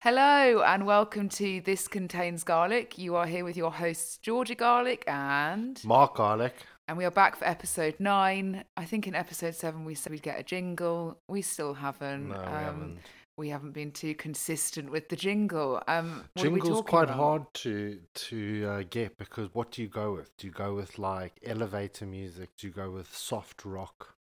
Hello and welcome to This Contains Garlic. You are here with your hosts Georgia Garlic and Mark Garlic. and we are back for episode nine. I think in episode seven we said we'd get a jingle. We still haven't. No, we Um, haven't. We haven't been too consistent with the jingle. Um, we Jingle's quite about? hard to to uh, get because what do you go with? Do you go with like elevator music? Do you go with soft rock?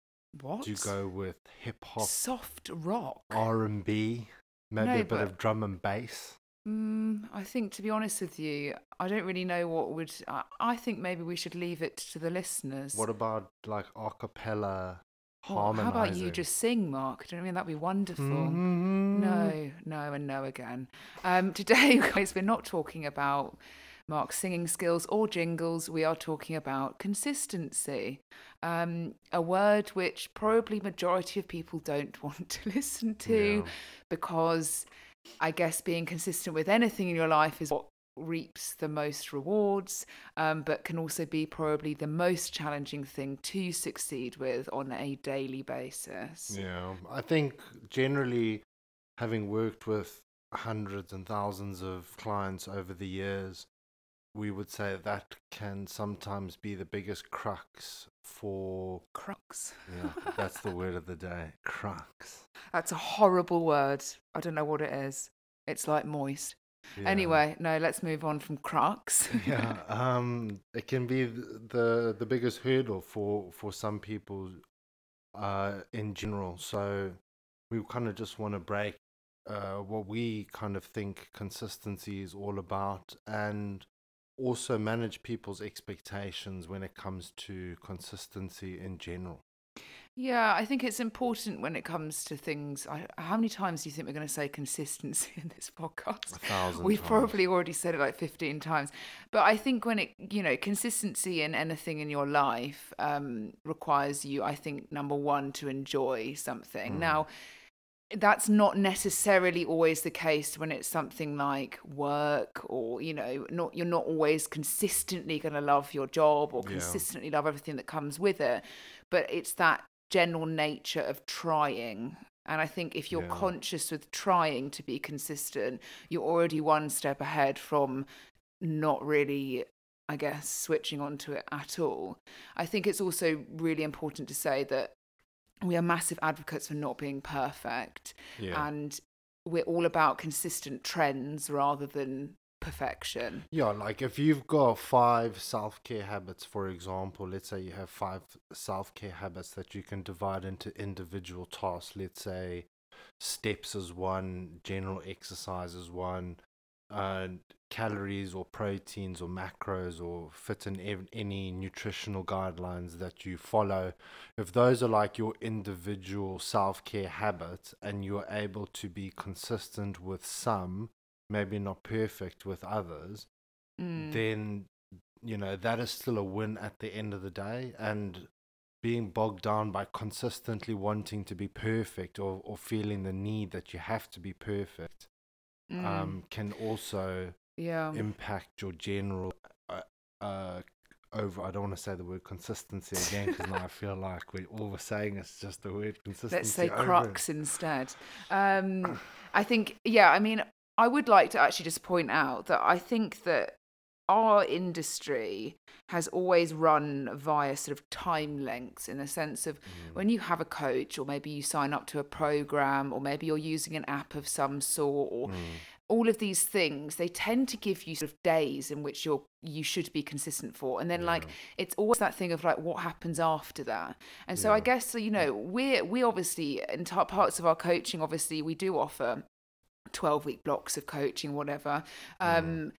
What? Do you go with hip hop, soft rock? R and B? Maybe No, a bit of drum and bass. Mm, I think, to be honest with you, I don't really know what would. I, I think maybe we should leave it to the listeners. What about like a cappella Oh, harmonizing? how about you just sing, Mark? Do you know what I mean? That'd be wonderful. Mhm. No, no, and no again. Um, today, guys, we're not talking about Mark's singing skills or jingles. We are talking about consistency, um, a word which probably majority of people don't want to listen to Yeah. because I guess being consistent with anything in your life is what reaps the most rewards, um, but can also be probably the most challenging thing to succeed with on a daily basis. Yeah, I think generally, having worked with hundreds and thousands of clients over the years, we would say that can sometimes be the biggest crux for. Crux. Yeah, that's the word of the day. Crux. That's a horrible word. I don't know what it is. It's like moist. Yeah. Anyway, no, let's move on from crux. yeah, um, it can be the the biggest hurdle for for some people, uh, in general. So we kind of just want to break uh, what we kind of think consistency is all about, and also manage people's expectations when it comes to consistency in general. yeah, I think it's important when it comes to things. I, how many times do you think we're going to say consistency in this podcast? A thousand. We've times. probably already said it like 15 times. But I think when it, you know, consistency in anything in your life um, requires you, I think, number one, to enjoy something. Mm. Now, that's not necessarily always the case when it's something like work or you know not you're not always consistently going to love your job or Yeah. consistently love everything that comes with it but it's that general nature of trying and i think if you're Yeah. conscious with trying to be consistent you're already one step ahead from not really i guess switching onto it at all i think it's also really important to say that we are massive advocates for not being perfect Yeah. and we're all about consistent trends rather than perfection Yeah, like if you've got five self care habits, for example, let's say you have five self care habits that you can divide into individual tasks. Let's say steps is one, general exercise is one, uh, calories or proteins or macros or fit in ev- any nutritional guidelines that you follow. If those are like your individual self care habits and you're able to be consistent with some, maybe not perfect with others, Mm. then you know that is still a win at the end of the day and being bogged down by consistently wanting to be perfect or, or feeling the need that you have to be perfect Mm. um, can also yeah impact your general uh, uh, over i don't want to say the word consistency again because now i feel like we all we're saying is just the word consistency let's say crux instead um i think yeah i mean i would like to actually just point out that i think that our industry has always run via sort of time lengths in the sense of Mm. when you have a coach or maybe you sign up to a program or maybe you're using an app of some sort or Mm. All of these things they tend to give you sort of days in which you're you should be consistent for. And then like it's always that thing of like what happens after that. And so i Yeah. guess you know we're we obviously in t- parts of our coaching obviously we do offer 12 week blocks of coaching whatever. Um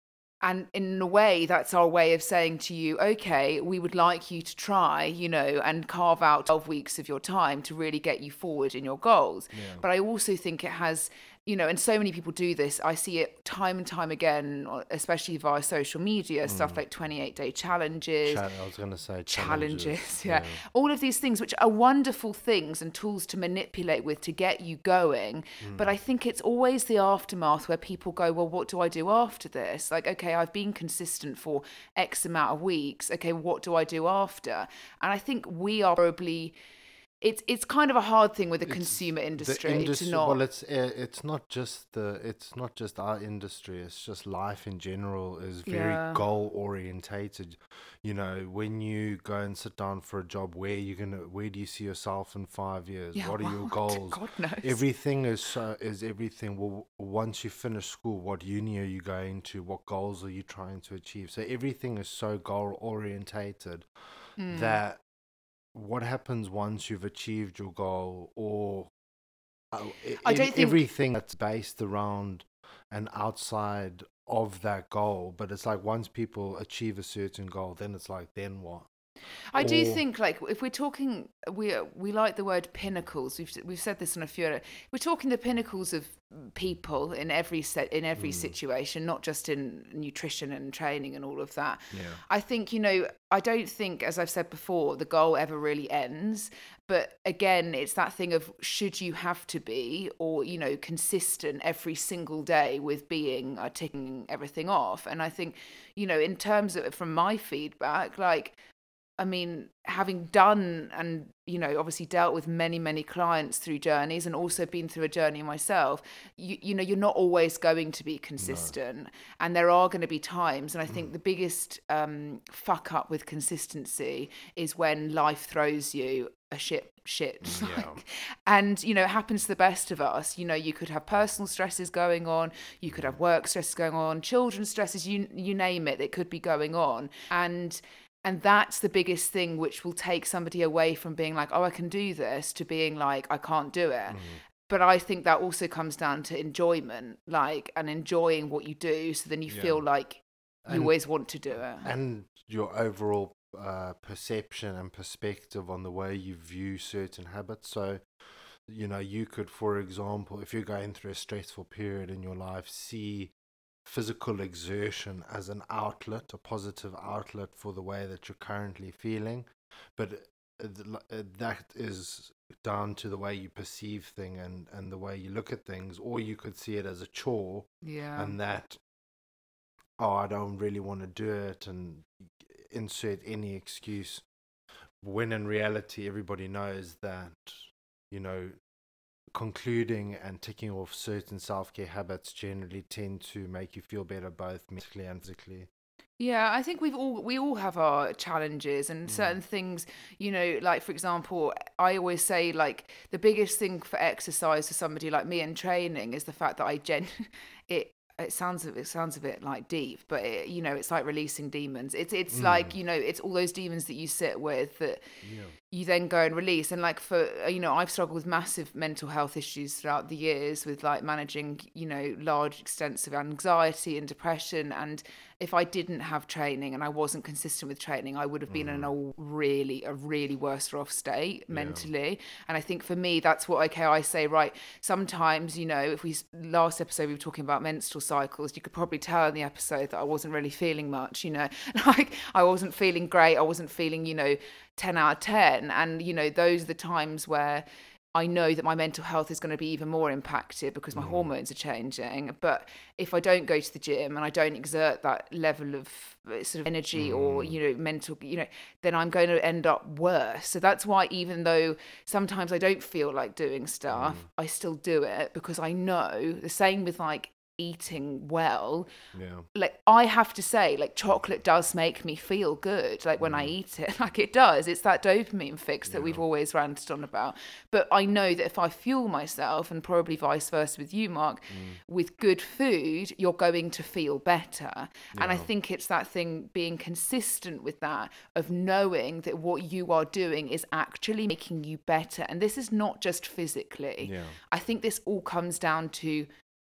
and in a way that's our way of saying to you okay we would like you to try you know and carve out 12 weeks of your time to really get you forward in your goals. Yeah. but i also think it has you know and so many people do this. I see it time and time again especially via social media stuff mm. like 28 day challenges Cha- i was going to say challenges, yeah. all of these things which are wonderful things and tools to manipulate with to get you going but mm. i think it's always the aftermath where people go well what do i do after this? Like okay i've been consistent for x amount of weeks. Okay what do i do after? And i think we are probably it's it's kind of a hard thing with the It's consumer the industry, industry- to not. well it's uh, it's not just the it's not just our industry it's just life in general is very Yeah. goal orientated you know when you go and sit down for a job where you gonna where do you see yourself in five years yeah, what are your goals God knows. everything is so is everything well once you finish school what uni are you going to what goals are you trying to achieve so everything is so goal orientated Mm. that what happens once you've achieved your goal or uh, I don't think- everything that's based around and outside of that goal but it's like once people achieve a certain goal then it's like then what I do or- think like if we're talking we we like the word pinnacles. We've we've said this on a few other we're talking the pinnacles of people in every set in every Mm. situation not just in nutrition and training and all of that. Yeah. I think you know I don't think as I've said before the goal ever really ends. But again it's that thing of should you have to be or you know consistent every single day with being uh, ticking everything off? And I think you know in terms of from my feedback like I mean, having done and, you know, obviously dealt with many, many clients through journeys and also been through a journey myself, you, you know, you're not always going to be consistent. And there are going to be times. And I think the biggest um, fuck up with consistency is when life throws you a shit shit Mm, Yeah. like, and you know it happens to the best of us you know you could have personal stresses going on you could have work stresses going on children's stresses you you name it that could be going on and and that's the biggest thing which will take somebody away from being like oh i can do this to being like i can't do it Mm-hmm. but i think that also comes down to enjoyment like and enjoying what you do so then you Yeah. feel like you And- always want to do it and your overall uh, perception and perspective on the way you view certain habits. So, you know, you could, for example, if you're going through a stressful period in your life, see physical exertion as an outlet, a positive outlet for the way that you're currently feeling. But uh, uh, that is down to the way you perceive thing and, and the way you look at things, or you could see it as a chore yeah and that oh i don't really want to do it and insert any excuse when in reality everybody knows that you know concluding and ticking off certain self-care habits generally tend to make you feel better both mentally and physically? Yeah, I think we've all we all have our challenges and mm. certain things, you know, like for example, I always say like the biggest thing for exercise for somebody like me in training is the fact that I gen it it sounds a- it sounds a bit like deep, but it, you know, it's like releasing demons. It's it's like, mm. you know, it's all those demons that you sit with that yeah you then go and release. And like for uh, you know i've struggled with massive mental health issues throughout the years with like managing you know large extensive anxiety and depression. And if i didn't have training and i wasn't consistent with training i would have been in a really a really worse off state mentally. And i think for me that's what okay i say right sometimes you know if we last episode we were talking about menstrual cycles you could probably tell in the episode that i wasn't really feeling much you know. Like i wasn't feeling great. I wasn't feeling you know 10 out of 10 and you know those are the times where I know that my mental health is going to be even more impacted because my mm. hormones are changing. But if I don't go to the gym and I don't exert that level of uh, sort of energy or, mm. you know, mental, you know, then I'm going to end up worse. So that's why, even though sometimes I don't feel like doing stuff, mm. I still do it because I know the same with like eating well yeah like I have to say, like chocolate does make me feel good. Like when I mm. eat it, like it does. It's that dopamine fix that we've always ranted on about. But I know that if I fuel myself, and probably vice versa with you, Mark, mm. with good food, you're going to feel better. And I think it's that thing being consistent with that of knowing that what you are doing is actually making you better. And this is not just physically. yeah I think this all comes down to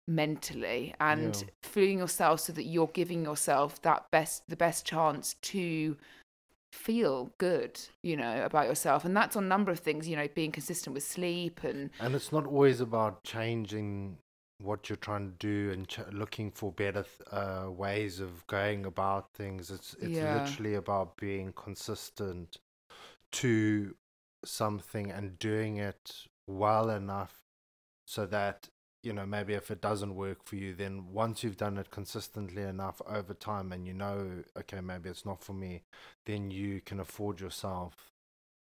mentally and Yeah. feeling yourself so that you're giving yourself that best the best chance to feel good you know about yourself and that's on a number of things you know being consistent with sleep and and it's not always about changing what you're trying to do and ch- looking for better th- uh, ways of going about things it's it's Yeah. literally about being consistent to something and doing it well enough so that you know maybe if it doesn't work for you then once you've done it consistently enough over time and you know okay maybe it's not for me then you can afford yourself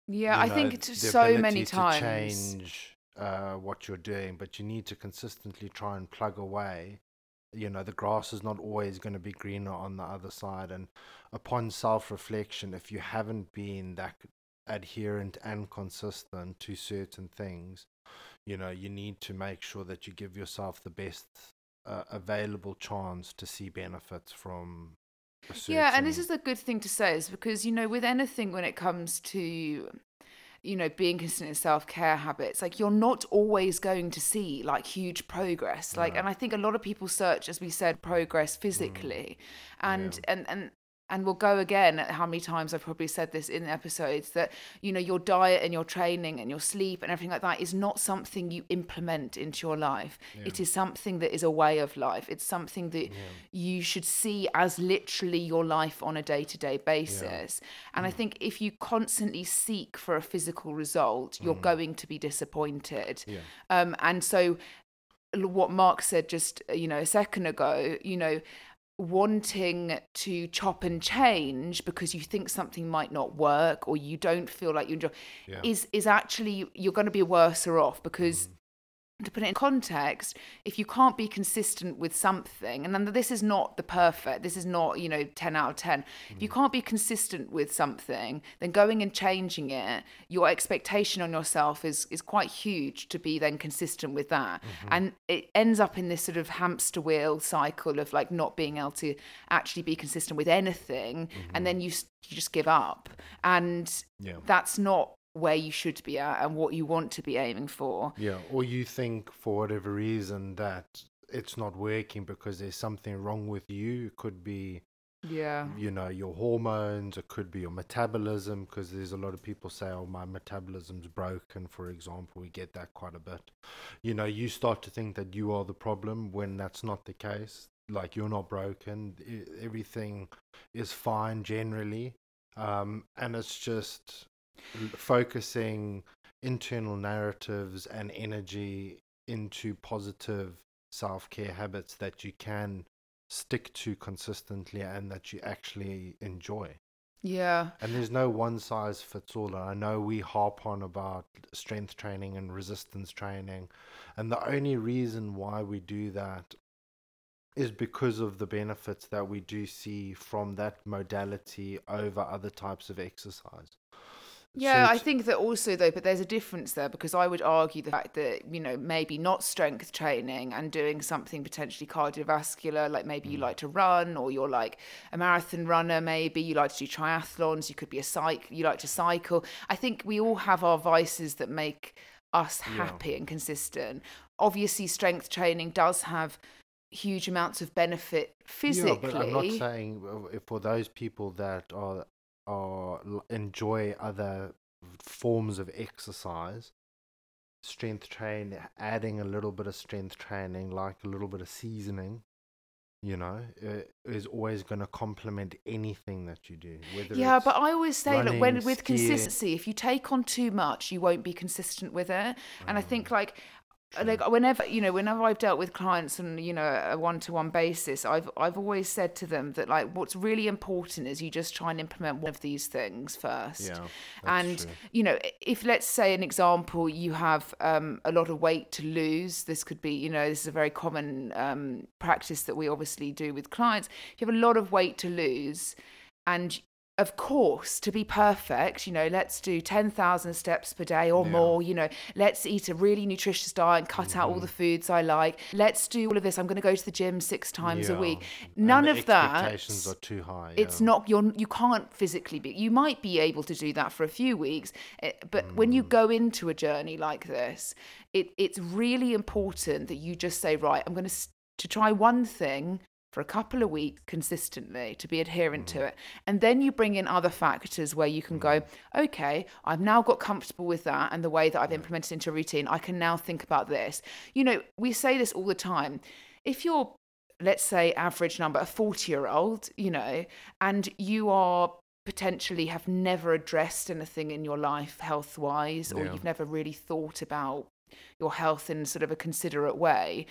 Yeah, you I know, think it's so many to times. change uh, what you're doing, but you need to consistently try and plug away. You know, the grass is not always going to be greener on the other side. And upon self reflection, if you haven't been that adherent and consistent to certain things, you know, you need to make sure that you give yourself the best uh, available chance to see benefits from. Yeah, and this is a good thing to say, is because you know, with anything when it comes to, you know, being consistent in self care habits, like you're not always going to see like huge progress. Like, No. and I think a lot of people search, as we said, progress physically, and and and. And we'll go again at how many times I've probably said this in episodes that, you know, your diet and your training and your sleep and everything like that is not something you implement into your life. It is something that is a way of life. It's something that you should see as literally your life on a day to day basis. And I think if you constantly seek for a physical result, you're going to be disappointed. Yeah. Um, and so, what Mark said just you know a second ago, you know, wanting to chop and change because you think something might not work or you don't feel like you enjoy Yeah. is is actually you're going to be worse off because to put it in context, if you can't be consistent with something, and then this is not the perfect, this is not, you know, 10 out of 10. If you mm. can't be consistent with something, then going and changing it, your expectation on yourself is is quite huge to be then consistent with that. Mm-hmm. And it ends up in this sort of hamster wheel cycle of like not being able to actually be consistent with anything. And mm-hmm. then you, you just give up. And Yeah. that's not where you should be at and what you want to be aiming for. Yeah, or you think for whatever reason that it's not working because there's something wrong with you. It could be, Yeah. you know, your hormones. It could be your metabolism because there's a lot of people say, "Oh, my metabolism's broken." For example, we get that quite a bit. You know, you start to think that you are the problem when that's not the case. Like you're not broken. Everything is fine generally, um, and it's just focusing internal narratives and energy into positive self care habits that you can stick to consistently and that you actually enjoy. Yeah. And there's no one size fits all. And I know we harp on about strength training and resistance training. And the only reason why we do that is because of the benefits that we do see from that modality over other types of exercise. Yeah, I think that also though, but there's a difference there because I would argue the fact that you know maybe not strength training and doing something potentially cardiovascular, like maybe Mm. you like to run or you're like a marathon runner, maybe you like to do triathlons, you could be a cycle, you like to cycle. I think we all have our vices that make us Yeah. happy and consistent. Obviously, strength training does have huge amounts of benefit physically. Yeah, but I'm not saying uh, for those people that are l- enjoy other forms of exercise, strength train, adding a little bit of strength training, like a little bit of seasoning, you know, uh, is always going to complement anything that you do. Whether Yeah, but I always say that when with skiing- consistency, if you take on too much, you won't be consistent with it. And I think like True. like whenever you know whenever I've dealt with clients on you know a one to one basis, I've I've always said to them that like what's really important is you just try and implement one of these things first. yeah, And true. you know, if let's say an example, you have um, a lot of weight to lose. This could be, you know, this is a very common um, practice that we obviously do with clients. If you have a lot of weight to lose, and of course, to be perfect, you know, let's do 10,000 steps per day or Yeah. more. You know, let's eat a really nutritious diet and cut out all Mm-hmm. the foods I like. Let's do all of this. I'm going to go to the gym six times a week. Yeah, None of that. expectations are too high. It's yeah. not you're you can't physically be. You might be able to do that for a few weeks, eh, but when you go into a journey like this, it it's really important that you just say, right, I'm going to to try one thing for a couple of weeks consistently to be adherent to mm. it, and then you bring in other factors where you can go, mm. okay, I've now got comfortable with that and the way that I've implemented into a routine. I can now think about this. You know, we say this all the time. If you're let's say average number a 40 year old you know and you are potentially have never addressed anything in your life health wise or Yeah. you've never really thought about your health in sort of a considerate way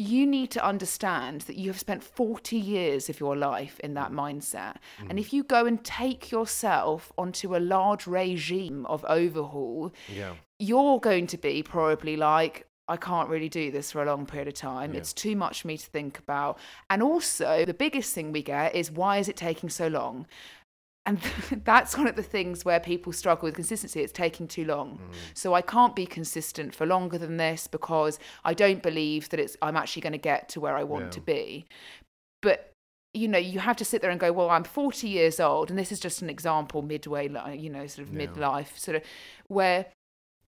you need to understand that you have spent 40 years of your life in that mindset. And if you go and take yourself onto a large regime of overhaul, Yeah. you're going to be probably like, I can't really do this for a long period of time. Yeah. It's too much for me to think about. And also, the biggest thing we get is why is it taking so long? And that's one of the things where people struggle with consistency. It's taking too long. Mm. So I can't be consistent for longer than this because I don't believe that it's I'm actually going to get to where I want Yeah. to be. But you know, you have to sit there and go, well, I'm 40 years old, and this is just an example, midway, you know, sort of Yeah. midlife, sort of where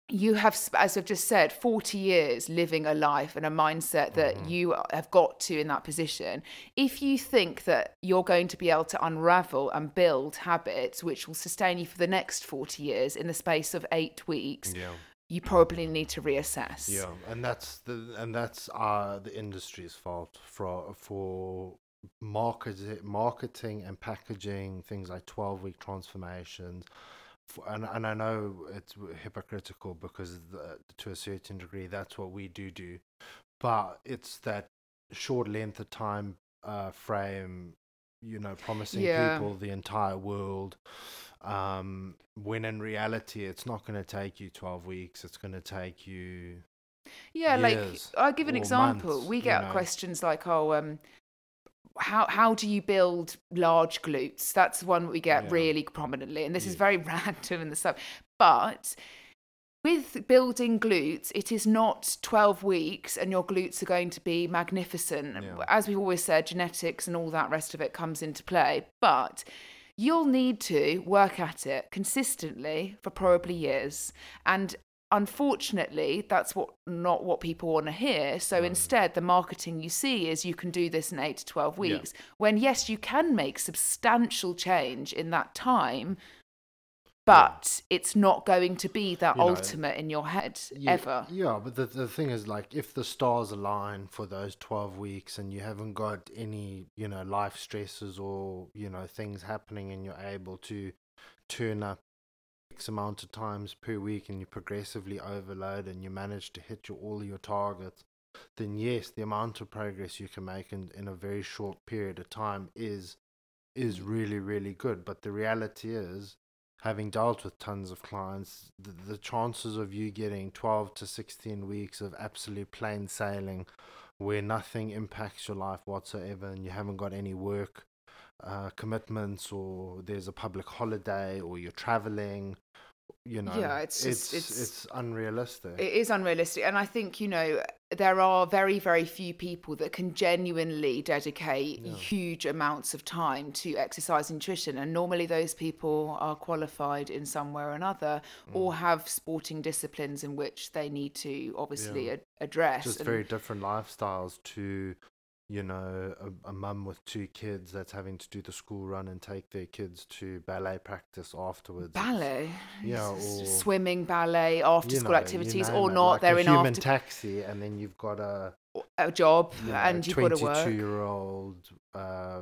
you have, as I've just said, 40 years living a life and a mindset that Mm-hmm. you have got to in that position. If you think that you're going to be able to unravel and build habits which will sustain you for the next 40 years in the space of eight weeks, Yeah. you probably need to reassess. Yeah, and that's the and that's uh the industry's fault for for marketing marketing and packaging things like 12 week transformations and and I know it's hypocritical because the, to a certain degree that's what we do do but it's that short length of time uh frame you know promising Yeah. people the entire world um when in reality it's not going to take you 12 weeks it's going to take you Yeah, like I'll give an example. months, we you get know. questions like, "Oh, um, how how do you build large glutes?" That's one we get Yeah. really prominently, and this is very random in the stuff. But with building glutes, it is not 12 weeks and your glutes are going to be magnificent. Yeah. As we've always said, genetics and all that rest of it comes into play. But you'll need to work at it consistently for probably years. And unfortunately, that's what not what people want to hear. So instead, the marketing you see is you can do this in 8 to 12 Yeah. weeks. When yes, you can make substantial change in that time. But it's not going to be that You know, ultimate in your head Yeah, ever. Yeah, but the the thing is, like, if the stars align for those twelve weeks, and you haven't got any, you know, life stresses or you know things happening, and you're able to turn up X amount of times per week, and you progressively overload, and you manage to hit your all your targets, then yes, the amount of progress you can make in in a very short period of time is is really really good. But the reality is having dealt with tons of clients, the, the chances of you getting 12 to 16 weeks of absolute plain sailing where nothing impacts your life whatsoever and you haven't got any work uh, commitments or there's a public holiday or you're traveling, you know, Yeah, it's just- it's, it's- it's unrealistic. It is unrealistic. And I think, you know, there are very, very few people that can genuinely dedicate Yeah. huge amounts of time to exercise and nutrition. And normally those people are qualified in some way or another or Mm. have sporting disciplines in which they need to obviously Yeah. ad- address. Just and- very different lifestyles to you know a, a mum with two kids that's having to do the school run and take their kids to ballet practice afterwards ballet, Yeah, or- swimming, ballet, after school know, you activities, or not. like they're a in human after taxi and then you've got a a job you know, and you've got to work. year old uh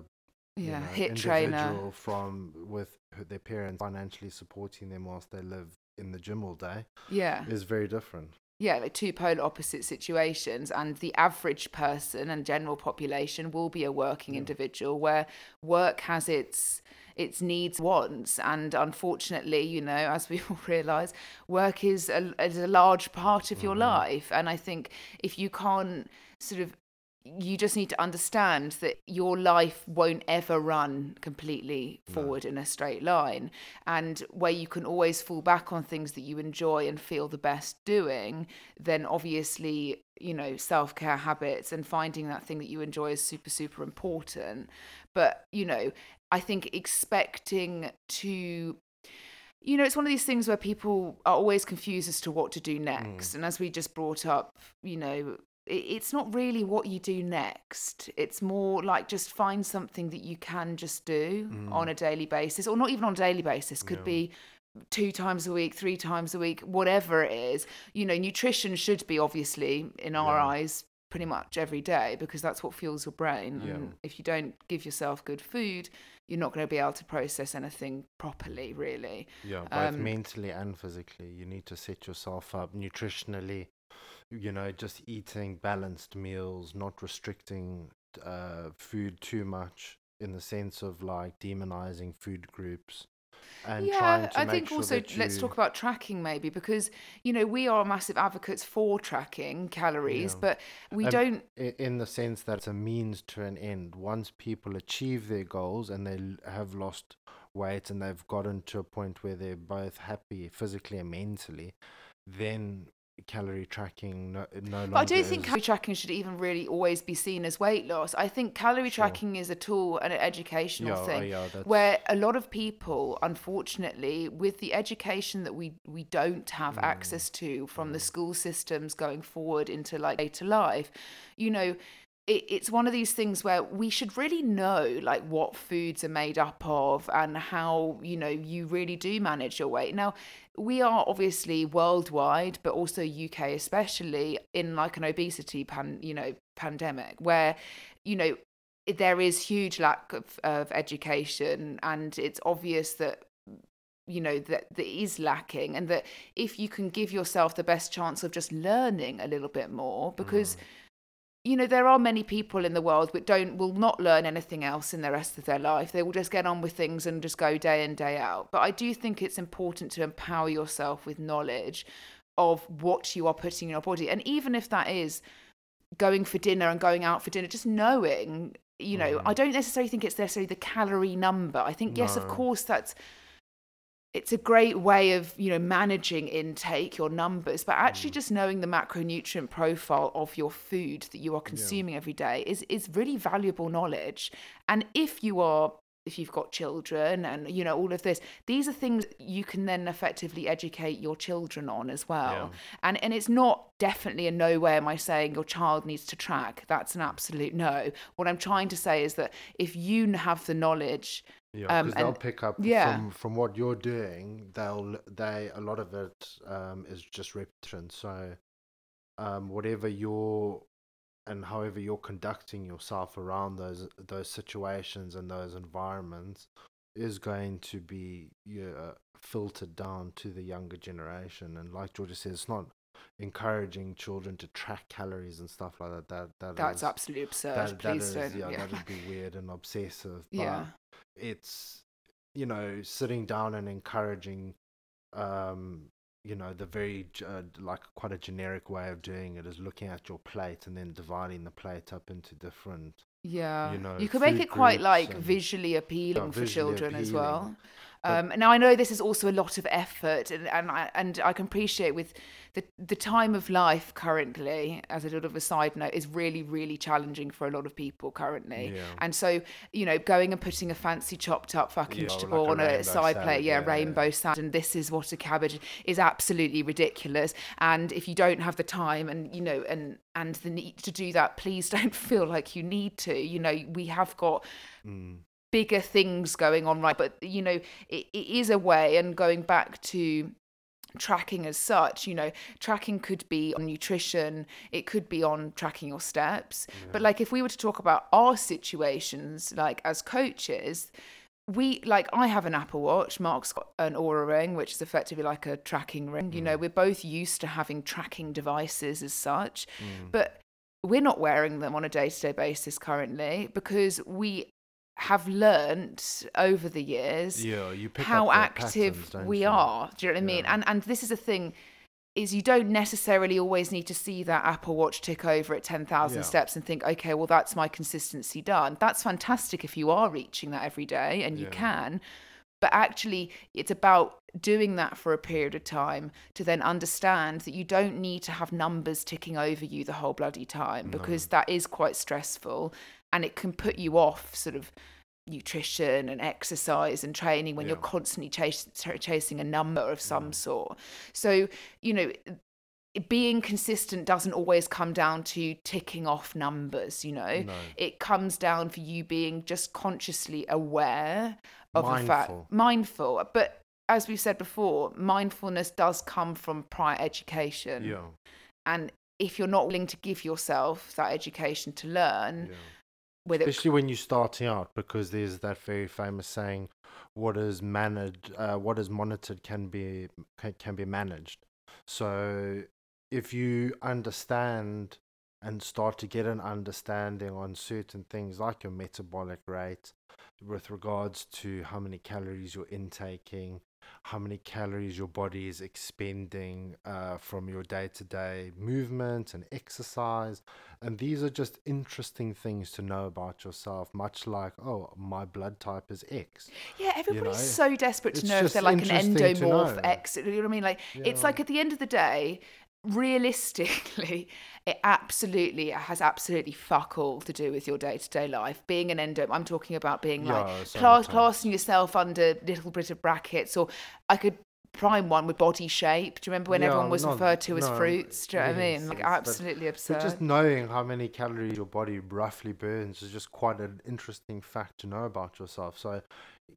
you Yeah, know, hit trainer. from with their parents financially supporting them whilst they live in the gym all day Yeah. is very different yeah, like two polar opposite situations, and the average person and general population will be a working individual where work has its its needs, wants, and unfortunately, you know, as we all realise, work is a is a large part of your mm-hmm. life, and I think if you can't sort of you just need to understand that your life won't ever run completely forward in a straight line and where you can always fall back on things that you enjoy and feel the best doing then obviously you know self-care habits and finding that thing that you enjoy is super super important. But you know i think expecting to you know, it's one of these things where people are always confused as to what to do mm. next. And as we just brought up, you know, it's not really what you do next. It's more like just find something that you can just do on a daily basis, or not even on a daily basis. Could Yeah. be two times a week, three times a week, whatever it is. You know, nutrition should be obviously, in our Yeah. eyes, pretty much every day because that's what fuels your brain. Yeah. And if you don't give yourself good food, you're not going to be able to process anything properly, really. Yeah, both Um, mentally and physically. You need to set yourself up nutritionally. You know, just eating balanced meals, not restricting uh, food too much in the sense of like demonizing food groups. And yeah, to I think sure also that let's talk about tracking maybe because you know we are massive advocates for tracking calories, Yeah. but we Um, don't. in the sense that it's a means to an end. Once people achieve their goals and they have lost weight and they've gotten to a point where they're both happy physically and mentally, then calorie tracking no, no longer. But I don't think is- calorie tracking should even really always be seen as weight loss. I think calorie Sure. tracking is a tool and an educational Yeah, oh, thing. yeah, where a lot of people unfortunately with the education that we we don't have Mm. access to from the school systems going forward into like later life you know it, it's one of these things where we should really know like what foods are made up of and how you know you really do manage your weight. Now we are obviously worldwide but also uk especially in like an obesity pan you know pandemic where you know there is huge lack of, of education and it's obvious that you know that that is lacking and that if you can give yourself the best chance of just learning a little bit more because mm. You know there are many people in the world that don't will not learn anything else in the rest of their life. They will just get on with things and just go day in day out. But i do think it's important to empower yourself with knowledge of what you are putting in your body. And even if that is going for dinner and going out for dinner just knowing you know Mhm. i don't necessarily think it's necessarily the calorie number. I think yes of course that's it's a great way of you know managing intake your numbers but actually Mm. just knowing the macronutrient profile of your food that you are consuming every day is is really valuable knowledge and if you are if you've got children and you know all of this these are things you can then effectively educate your children on as well Yeah. and and it's not definitely in no way am i saying your child needs to track that's an absolute no what i'm trying to say is that if you have the knowledge Yeah, Um, they'll and- pick up yeah. from from what you're doing. They'll they a lot of it um, is just repetition. So, um, whatever you're and however you're conducting yourself around those those situations and those environments is going to be yeah, filtered down to the younger generation. And like Georgia says, it's not encouraging children to track calories and stuff like that. That that that's is- absolutely absurd that, that please is- don't yeah, yeah that'd be weird and obsessive. But yeah it's you know sitting down and encouraging um you know the very uh, like quite a generic way of doing it is looking at your plate and then dividing the plate up into different Yeah, you know, you could make it quite like visually appealing for visually children as well. Um, now I know this is also a lot of effort, and and I, and I can appreciate with the the time of life currently, as a little of a side note, is really really challenging for a lot of people currently. Yeah. And so you know, going and putting a fancy chopped up fucking Yeah, vegetable like a on a side salad, plate, yeah, yeah, yeah. rainbow salad, and this is what a cabbage is absolutely ridiculous. And if you don't have the time, and you know, and and the need to do that, please don't feel like you need to. You know, we have got mm, bigger things going on right but you know it, it is a way and going back to tracking as such you know tracking could be on nutrition it could be on tracking your steps but like if we were to talk about our situations like as coaches we like I have an Apple Watch. Mark's got an Oura ring, which is effectively like a tracking ring. You know, we're both used to having tracking devices as such, mm, but we're not wearing them on a day-to-day basis currently because we have learnt over the years yeah you pick how active patterns, we you? are. Do you know what I mean? Yeah. And and this is a thing is you don't necessarily always need to see that Apple Watch tick over at 10,000 Yeah. steps and think, okay, well, that's my consistency done. That's fantastic if you are reaching that every day and you can. But actually, it's about doing that for a period of time to then understand that you don't need to have numbers ticking over you the whole bloody time because that is quite stressful and it can put you off sort of nutrition and exercise and training when you're constantly chas- chasing a number of some mm. sort. So, you know, being consistent doesn't always come down to ticking off numbers, you know. No. It comes down for you being just consciously aware of a fact, Mindful. mindful. But as we've said before, mindfulness does come from prior education. yeah And if you're not willing to give yourself that education to learn, yeah especially when you're starting out because there's that very famous saying what is managed uh, what is monitored can be can, can be managed. So if you understand and start to get an understanding on certain things like your metabolic rate with regards to how many calories you're intaking, how many calories your body is expending uh, from your day to day movement and exercise. And these are just interesting things to know about yourself, much like, oh, my blood type is X. Yeah, everybody's know? so desperate to It's know if they're like an endomorph. X. You know what I mean? Like, it's like at the end of the day, realistically, it absolutely it has absolutely fuck all to do with your day to day life. Being an endo, I'm talking about being like Yeah, same class, classing yourself under little bit of brackets, or I could prime one with body shape. Do you remember when Yeah, everyone was no, referred to as no, fruits? Do you know what I mean? Like absolutely absurd. Just knowing how many calories your body roughly burns is just quite an interesting fact to know about yourself. So,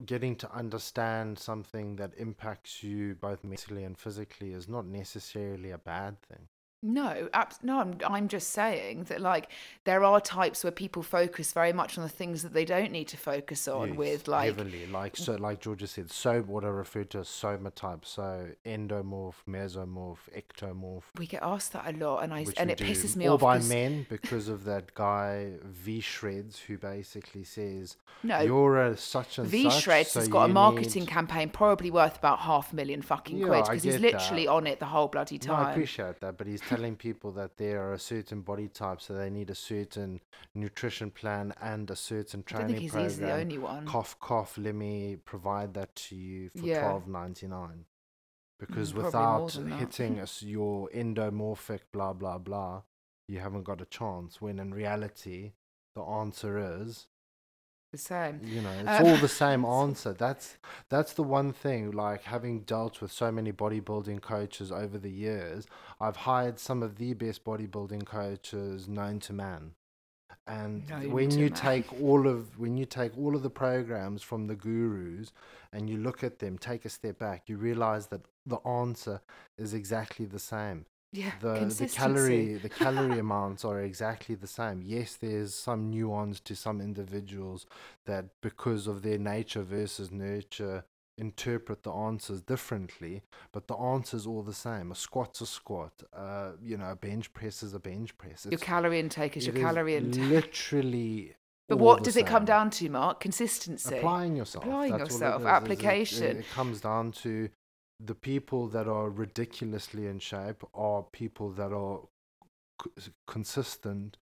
getting to understand something that impacts you both mentally and physically is not necessarily a bad thing. No, abs- no. I'm I'm just saying that like there are types where people focus very much on the things that they don't need to focus on. Yes, with like heavily, like so, like Georgia said, so what I refer to as soma type, so endomorph, mesomorph, ectomorph. we get asked that a lot, and I which and we it do, pisses me all off. by 'cause- men because of that guy V Shreds who basically says No, you're a such and V such. Shreds so has got a you marketing need- campaign probably worth about half a million fucking Yeah, quid I because he's get literally that. on it the whole bloody No, I time. appreciate that, but he's telling people that there are a certain body type, so they need a certain nutrition plan and a certain training I think he's, program. he's the only one. Cough, cough. Let me provide that to you for Yeah. twelve ninety nine. Because Mm, without hitting us your endomorphic blah blah blah, you haven't got a chance. When in reality, the answer is The same. you know it's Um, all the same answer that's that's the one thing like having dealt with so many bodybuilding coaches over the years i've hired some of the best bodybuilding coaches known to man and Known when you man. take all of when you take all of the programs from the gurus and you look at them take a step back you realize that the answer is exactly the same Yeah, the the calorie the calorie amounts are exactly the same. Yes, there's some nuance to some individuals that because of their nature versus nurture interpret the answers differently, but the answer's all the same. A squat's a squat. Uh, you know, a bench press is a bench press. Your calorie intake is your calorie intake. Literally. But what does it come down to, Mark? Consistency. Applying yourself. Applying That's yourself, is, is it- application. It, it comes down to the people that are ridiculously in shape are people that are c- consistent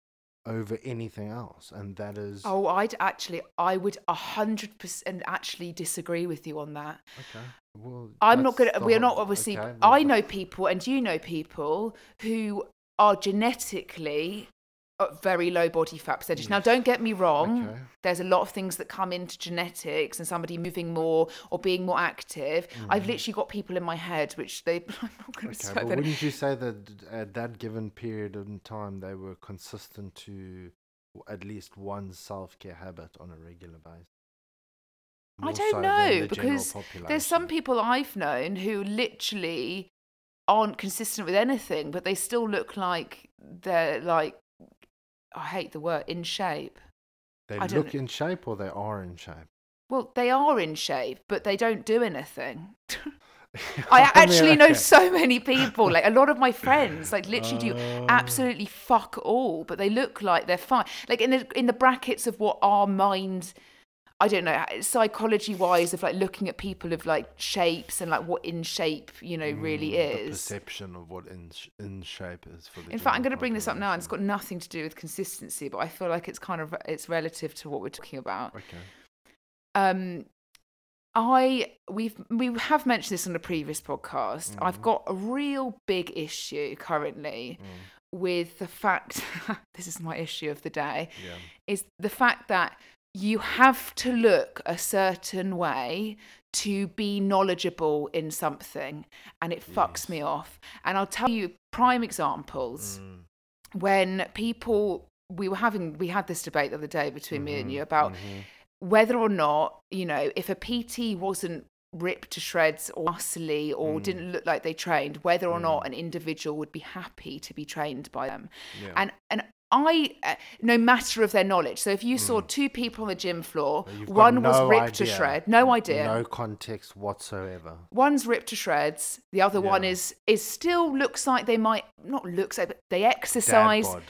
over anything else, and that is Oh, I'd actually, I would a hundred percent actually disagree with you on that. okay. Well, I'm not gonna. We're not obviously. okay, I know people, and you know people who are genetically very low body fat percentage. Now, don't get me wrong. Okay. There's a lot of things that come into genetics and somebody moving more or being more active. Mm-hmm. I've literally got people in my head which they. I'm not going to. Okay, say but wouldn't you say that at that given period in time they were consistent to at least one self care habit on a regular basis? I don't so know, the because There's some people I've known who literally aren't consistent with anything, but they still look like they're like. I hate the word in shape. They I look in shape or they are in shape. Well, they are in shape, but they don't do anything. I I mean, actually know so many people, like a lot of my friends, like literally do Oh. absolutely fuck all, but they look like they're fine. Like in the in the brackets of what our mind, I don't know, psychology wise, of like looking at people of like shapes and like what in shape you know really Mm, The is. perception of what in, in shape is for the In fact, I'm going to bring this up now, and it's got nothing to do with consistency, but I feel like it's kind of it's relative to what we're talking about. Okay. um i we've we have mentioned this on a previous podcast i've Mhm. got a real big issue currently Mm, with the fact this is my issue of the day yeah. is the fact that you have to look a certain way to be knowledgeable in something and it fucks me off. And i'll tell you prime examples Mm, when people we were having we had this debate the other day between me and mhm, you about mhm. whether or not you know if a pt wasn't ripped to shreds or muscly or Mm. didn't look like they trained whether or not Mm. an individual would be happy to be trained by them Yeah. and and I, uh, no matter of their knowledge. So if you saw two people on the gym floor, Mm. One was no ripped to idea. shred, no idea. No context whatsoever. One's ripped to shreds. The other one is is still looks like they might not looks like, but they Dad exercise. bod.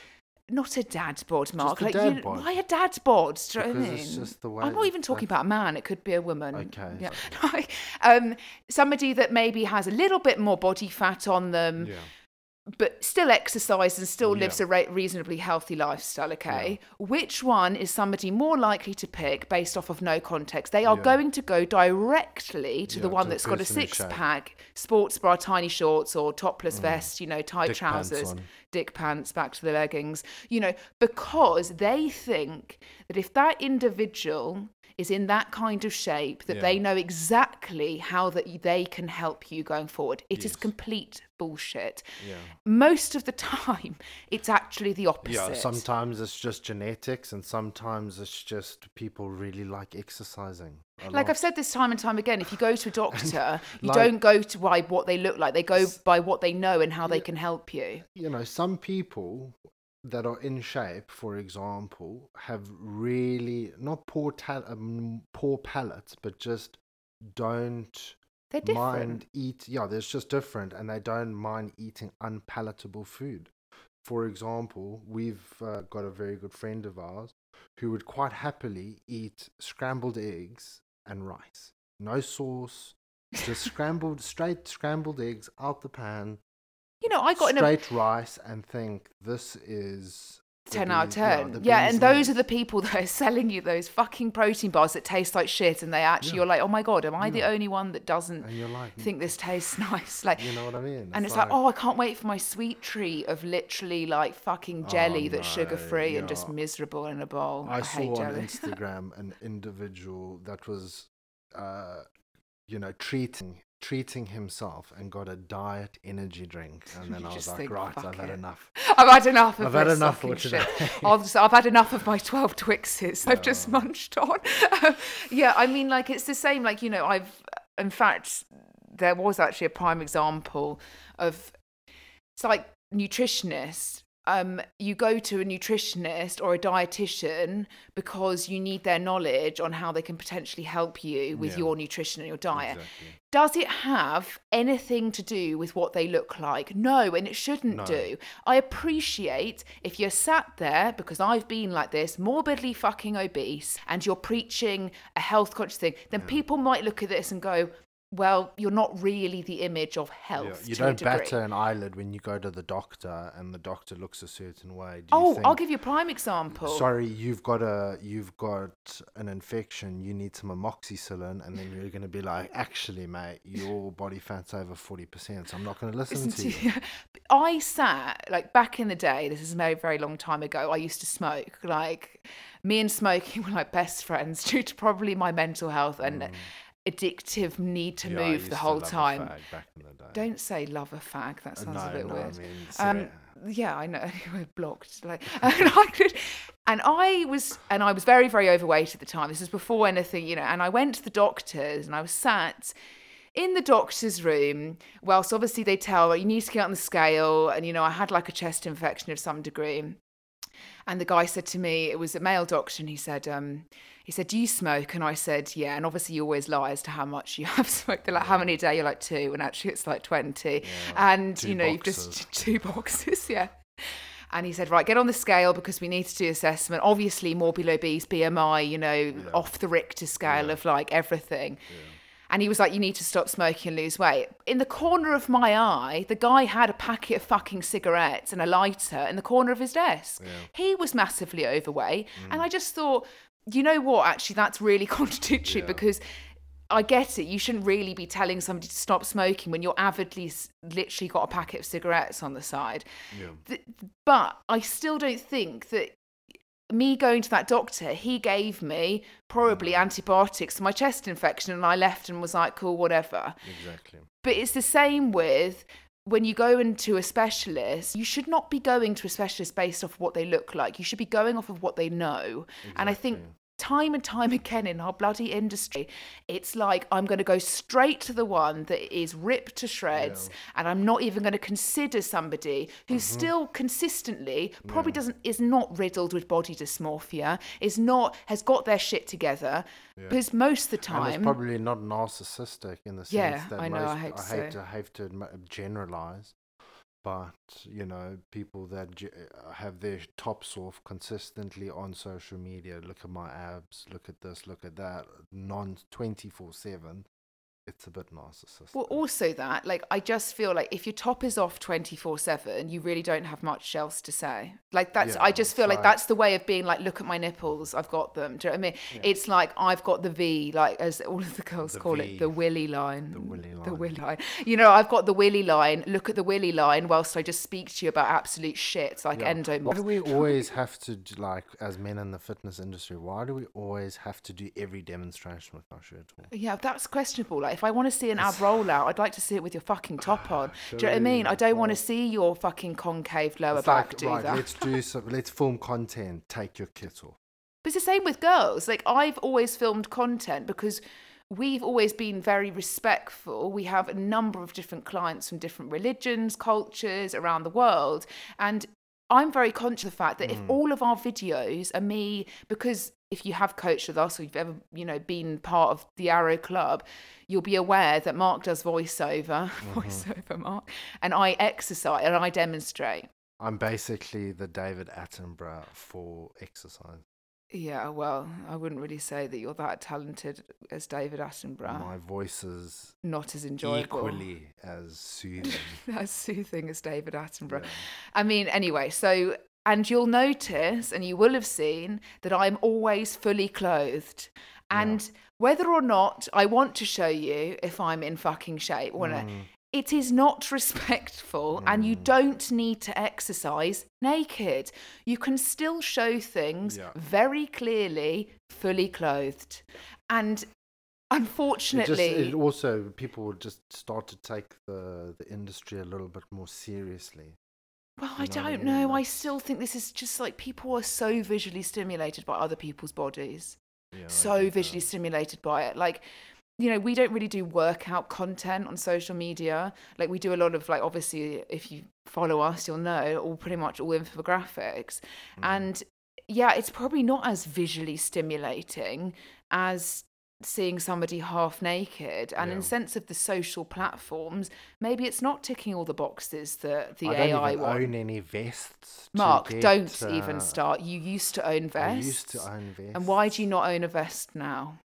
Not a dad bod, Mark. a like dad you, bod. why a dad bod? Do you know what I Because it's mean? just the way I'm not even talking about a man. It could be a woman. Okay, Yeah. Like, um, somebody that maybe has a little bit more body fat on them, Yeah. But still exercises and still lives Yeah. a re- reasonably healthy lifestyle, okay? Which one is somebody more likely to pick based off of no context? They are Yeah. going to go directly to the one to that's got a six pack, sports bra, tiny shorts, or topless vest, you know, tight Mm. Dick trousers, dick pants, back to the leggings, you know, because they think that if that individual is in that kind of shape that they know exactly how that they can help you going forward it is Yes. complete bullshit Yeah. most of the time it's actually the opposite Yeah, sometimes it's just genetics, and sometimes it's just people really like exercising. like lot. I've said this time and time again, if you go to a doctor, you Like- don't go to by what they look like. They go by what they know and how they can help you. you know, some people that are in shape, for example, have really not poor tal- um, poor palates, but just don't They're different. mind eat. Yeah, there's just different, and they don't mind eating unpalatable food. For example, we've uh, got a very good friend of ours who would quite happily eat scrambled eggs and rice, no sauce, just scrambled straight scrambled eggs out the pan, You know, I got in a straight rice and think this is the 10 out of bees- yeah, 10. Yeah, and those are the people that are selling you those fucking protein bars that taste like shit. And they actually, Yeah. you're like, oh my God, am I the only one that doesn't like think this tastes nice? Like, you know what I mean? and it's like, oh, I can't wait for my sweet treat of literally like fucking jelly that's Oh, no, sugar free and just miserable in a bowl. I, I saw on jelly. Instagram an individual that was, uh, you know, treating treating himself and got a diet energy drink, and then I was like, think, right, I've had enough. I've had enough of I've had enough for today. I'll just, I've had enough of my 12 Twixes. I've just munched on. yeah, I mean, like, it's the same. Like, you know, I've, in fact, there was actually a prime example of, it's like nutritionists. Um, you go to a nutritionist or a dietitian because you need their knowledge on how they can potentially help you with Yeah. your nutrition and your diet. Exactly. Does it have anything to do with what they look like? No, and it shouldn't No. do. I appreciate if you're sat there, because I've been like this, morbidly fucking obese, and you're preaching a health conscious thing, then people might look at this and go, well, you're not really the image of Yeah, health. you to don't batter an eyelid when you go to the doctor and the doctor looks a certain way. Do you Oh, think, I'll give you a prime example. Sorry, you've got a you've got an infection. You need some amoxicillin, and then you're going to be like, actually, mate, your body fat's over forty percent. So I'm not going to listen to you. I sat like back in the day. This is a very very long time ago. I used to smoke. Like me and smoking were like best friends due to probably my mental health and mm. Addictive need to. Yeah, move the whole time. fag back in the. Don't say love a fag. That sounds no, a bit no, weird. I mean, Um, yeah, I know. We're blocked. Like, and I could, and I was, and I was very, very overweight at the time. This was before anything, you know. And I went to the doctors, and I was sat in the doctor's room. Whilst obviously they tell "Well, you need to get on the scale, and you know, I had like a chest infection of some degree. And the guy said to me, it was a male doctor, and he said, um, he said, "Do you smoke?" And I said, "Yeah." And obviously, you always lie as to how much you have smoked. They're like, "How many a day?" You're like two, and actually, it's like twenty. and two you know, you've just two boxes, yeah. And he said, right, get on the scale because we need to do assessment. Obviously, morbid obese, BMI, you know, off the Richter scale of like everything. And he was like, you need to stop smoking and lose weight. In the corner of my eye, the guy had a packet of fucking cigarettes and a lighter in the corner of his desk. He was massively overweight. And Mm. I just thought, you know what? Actually, that's really contradictory Yeah. because I get it. You shouldn't really be telling somebody to stop smoking when you're avidly, literally got a packet of cigarettes on the side. Yeah. But I still don't think that me going to that doctor, he gave me probably mm-hmm. antibiotics for my chest infection, and I left and was like, cool, whatever. Exactly. But it's the same with when you go into a specialist, you should not be going to a specialist based off what they look like. You should be going off of what they know. And I think Exactly. Time and time again in our bloody industry, it's like I'm going to go straight to the one that is ripped to shreds, and I'm not even going to consider somebody who Mm-hmm. still consistently probably doesn't is not riddled with body dysmorphia, is not has got their shit together, because most of the And time it's probably not narcissistic in the sense Yeah, that I know, most, I hate to hate to have to generalize, but you know, people that ge- uh, have their tops off consistently on social media. Look at my abs. Look at this. Look at that. Non twenty four seven. It's a bit narcissistic. Well, also that, like, I just feel like if your top is off 24 7, you really don't have much else to say. Like, that's, Yeah, I just feel like like- that's the way of being like, look at my nipples, I've got them. Do you know what I mean? It's like, I've got the V, like, as all of the girls The call V. it, the willy line. The willy line. The willy line. You know, I've got the willy line, look at the willy line whilst I just speak to you about absolute shit, like Yeah. endomorph. Why do we always have to like as men in the fitness industry? Why do we always have to do every demonstration with our shirt on? Yeah, that's questionable. Like, if I want to see an ab rollout, I'd like to see it with your fucking top on. Do you know what I mean? I don't want to see your fucking concave lower It's back like, do right, that. let's do some. Let's film content. Take your kit off. But it's the same with girls. Like I've always filmed content because we've always been very respectful. We have a number of different clients from different religions, cultures around the world. And I'm very conscious of the fact that if hmm. all of our videos are me, because if you have coached with us or you've ever, you know, been part of the Arrow Club, you'll be aware that Mark does voiceover, mm-hmm. voiceover Mark, and I exercise and I demonstrate. I'm basically the David Attenborough for exercise. Yeah, well, I wouldn't really say that you're that talented as David Attenborough. My voice is Not as enjoyable. equally as soothing. as soothing as David Attenborough. Yeah. I mean, anyway, so and you'll notice, and you will have seen that I'm always fully clothed. And whether or not I want to show you if I'm in fucking shape, or not, Mm. it is not respectful, and you don't need to exercise naked. You can still show things Yeah. very clearly, fully clothed. And It just unfortunately, it also people would just start to take the the industry a little bit more seriously. Well, I know what I don't know. I still think this is just like people are so visually stimulated by other people's bodies, Yeah, so visually that. stimulated by it. Like, you know, we don't really do workout content on social media. Like, we do a lot of, like, obviously, if you follow us, you'll know all pretty much all infographics. Mm. And yeah, it's probably not as visually stimulating as seeing somebody half naked and in Yeah. sense of the social platforms maybe it's not ticking all the boxes that the I don't ai even want own any vests. Mark, get, don't uh, even start. You used to own vests I used to own vests. And why do you not own a vest now?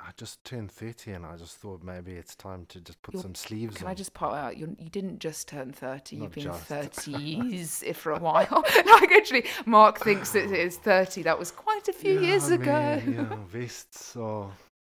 I just turned thirty, and I just thought maybe it's time to just put You're- some sleeves Can on. I just point out, you're, you didn't just turn 30, you've been just. 30 years if for a while. like, actually, Mark thinks it is 30. That was quite a few Yeah, years I ago. yeah, vests are,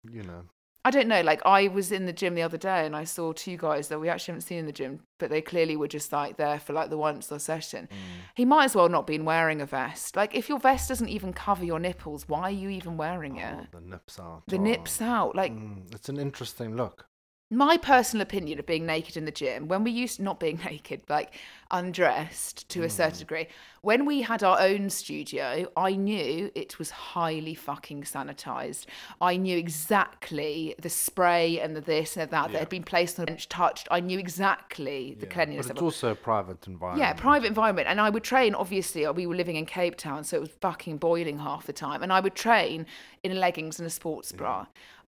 you know. I don't know. Like, I was in the gym the other day and I saw two guys that we actually haven't seen in the gym, but they clearly were just like there for like the once or session. He might as well not been wearing a vest. Like, if your vest doesn't even cover your nipples, why are you even wearing it? Oh, the nips out. the oh, nips out. Like, mm, it's an interesting look. My personal opinion of being naked in the gym when we used not being naked like undressed to a certain degree when we had our own studio i knew it was highly fucking sanitized i knew exactly the spray and the this and that that had been placed on the bench touched i knew exactly the Yeah, cleanliness But it's also a private environment. yeah, private environment. And I would train, obviously, uh, we were living in Cape Town, so it was fucking boiling half the time. And I would train in leggings and a sports bra.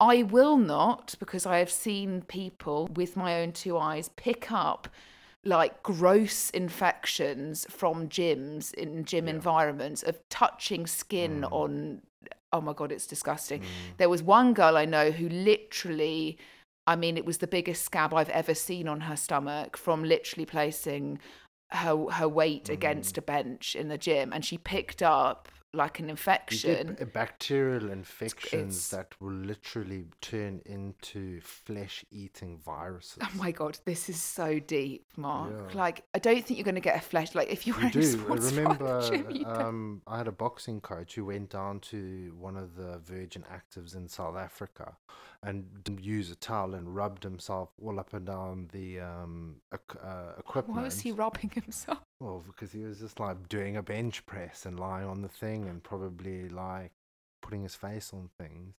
I will not, because I have seen people with my own two eyes pick up like gross infections from gyms in gym environments of touching skin Mm. on. Oh my God, it's disgusting. There was one girl I know who literally. I mean, it was the biggest scab I've ever seen on her stomach from literally placing her her weight Mm. against a bench in the gym, and she picked up like an infection. get bacterial infections it's- that will literally turn into flesh-eating viruses. Oh my god, this is so deep, Mark. Yeah. Like, I don't think you're going to get a flesh. Like, if you're You do. Sports bra in the remember gym, um, I had a boxing coach who went down to one of the Virgin Actives in South Africa and used a towel and rubbed himself all up and down the um, uh, equipment. Why was he rubbing himself? Well, because he was just like doing a bench press and lying on the thing and probably like putting his face on things,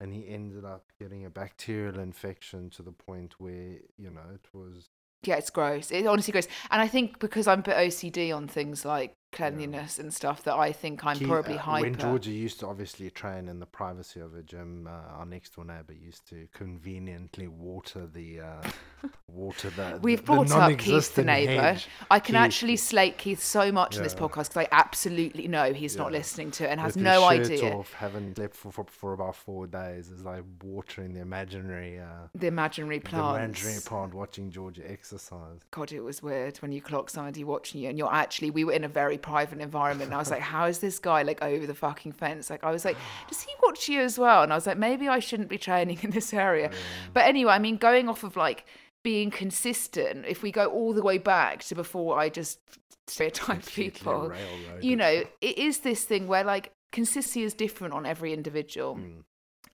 and he ended up getting a bacterial infection to the point where you know it was yeah, it's gross. It honestly gross. And I think because I'm a bit OCD on things like cleanliness and stuff, that I think I'm probably uh, hyper. When Georgia used to obviously train in the privacy of a gym, uh, our next door neighbour used to conveniently water the uh, water the. We've the, brought the up Keith the neighbour. hedge. I can Keith- actually slate Keith so much in this podcast because I absolutely know he's not listening to it and has with no his shirt idea Off, haven't slept for, for for about four days. Is like watering the imaginary. Uh, the imaginary the imaginary plant, watching Georgia exercise. God, it was weird when you clock somebody watching you, and you're actually we were in a very private environment. And I was like, how is this guy like over the fucking fence? Like, I was like, does he watch you as well? And I was like, maybe I shouldn't be training in this area. But anyway, I mean, going off of like being consistent, if we go all the way back to before I just stereotype people, you know, it is this thing where like consistency is different on every individual. Mm.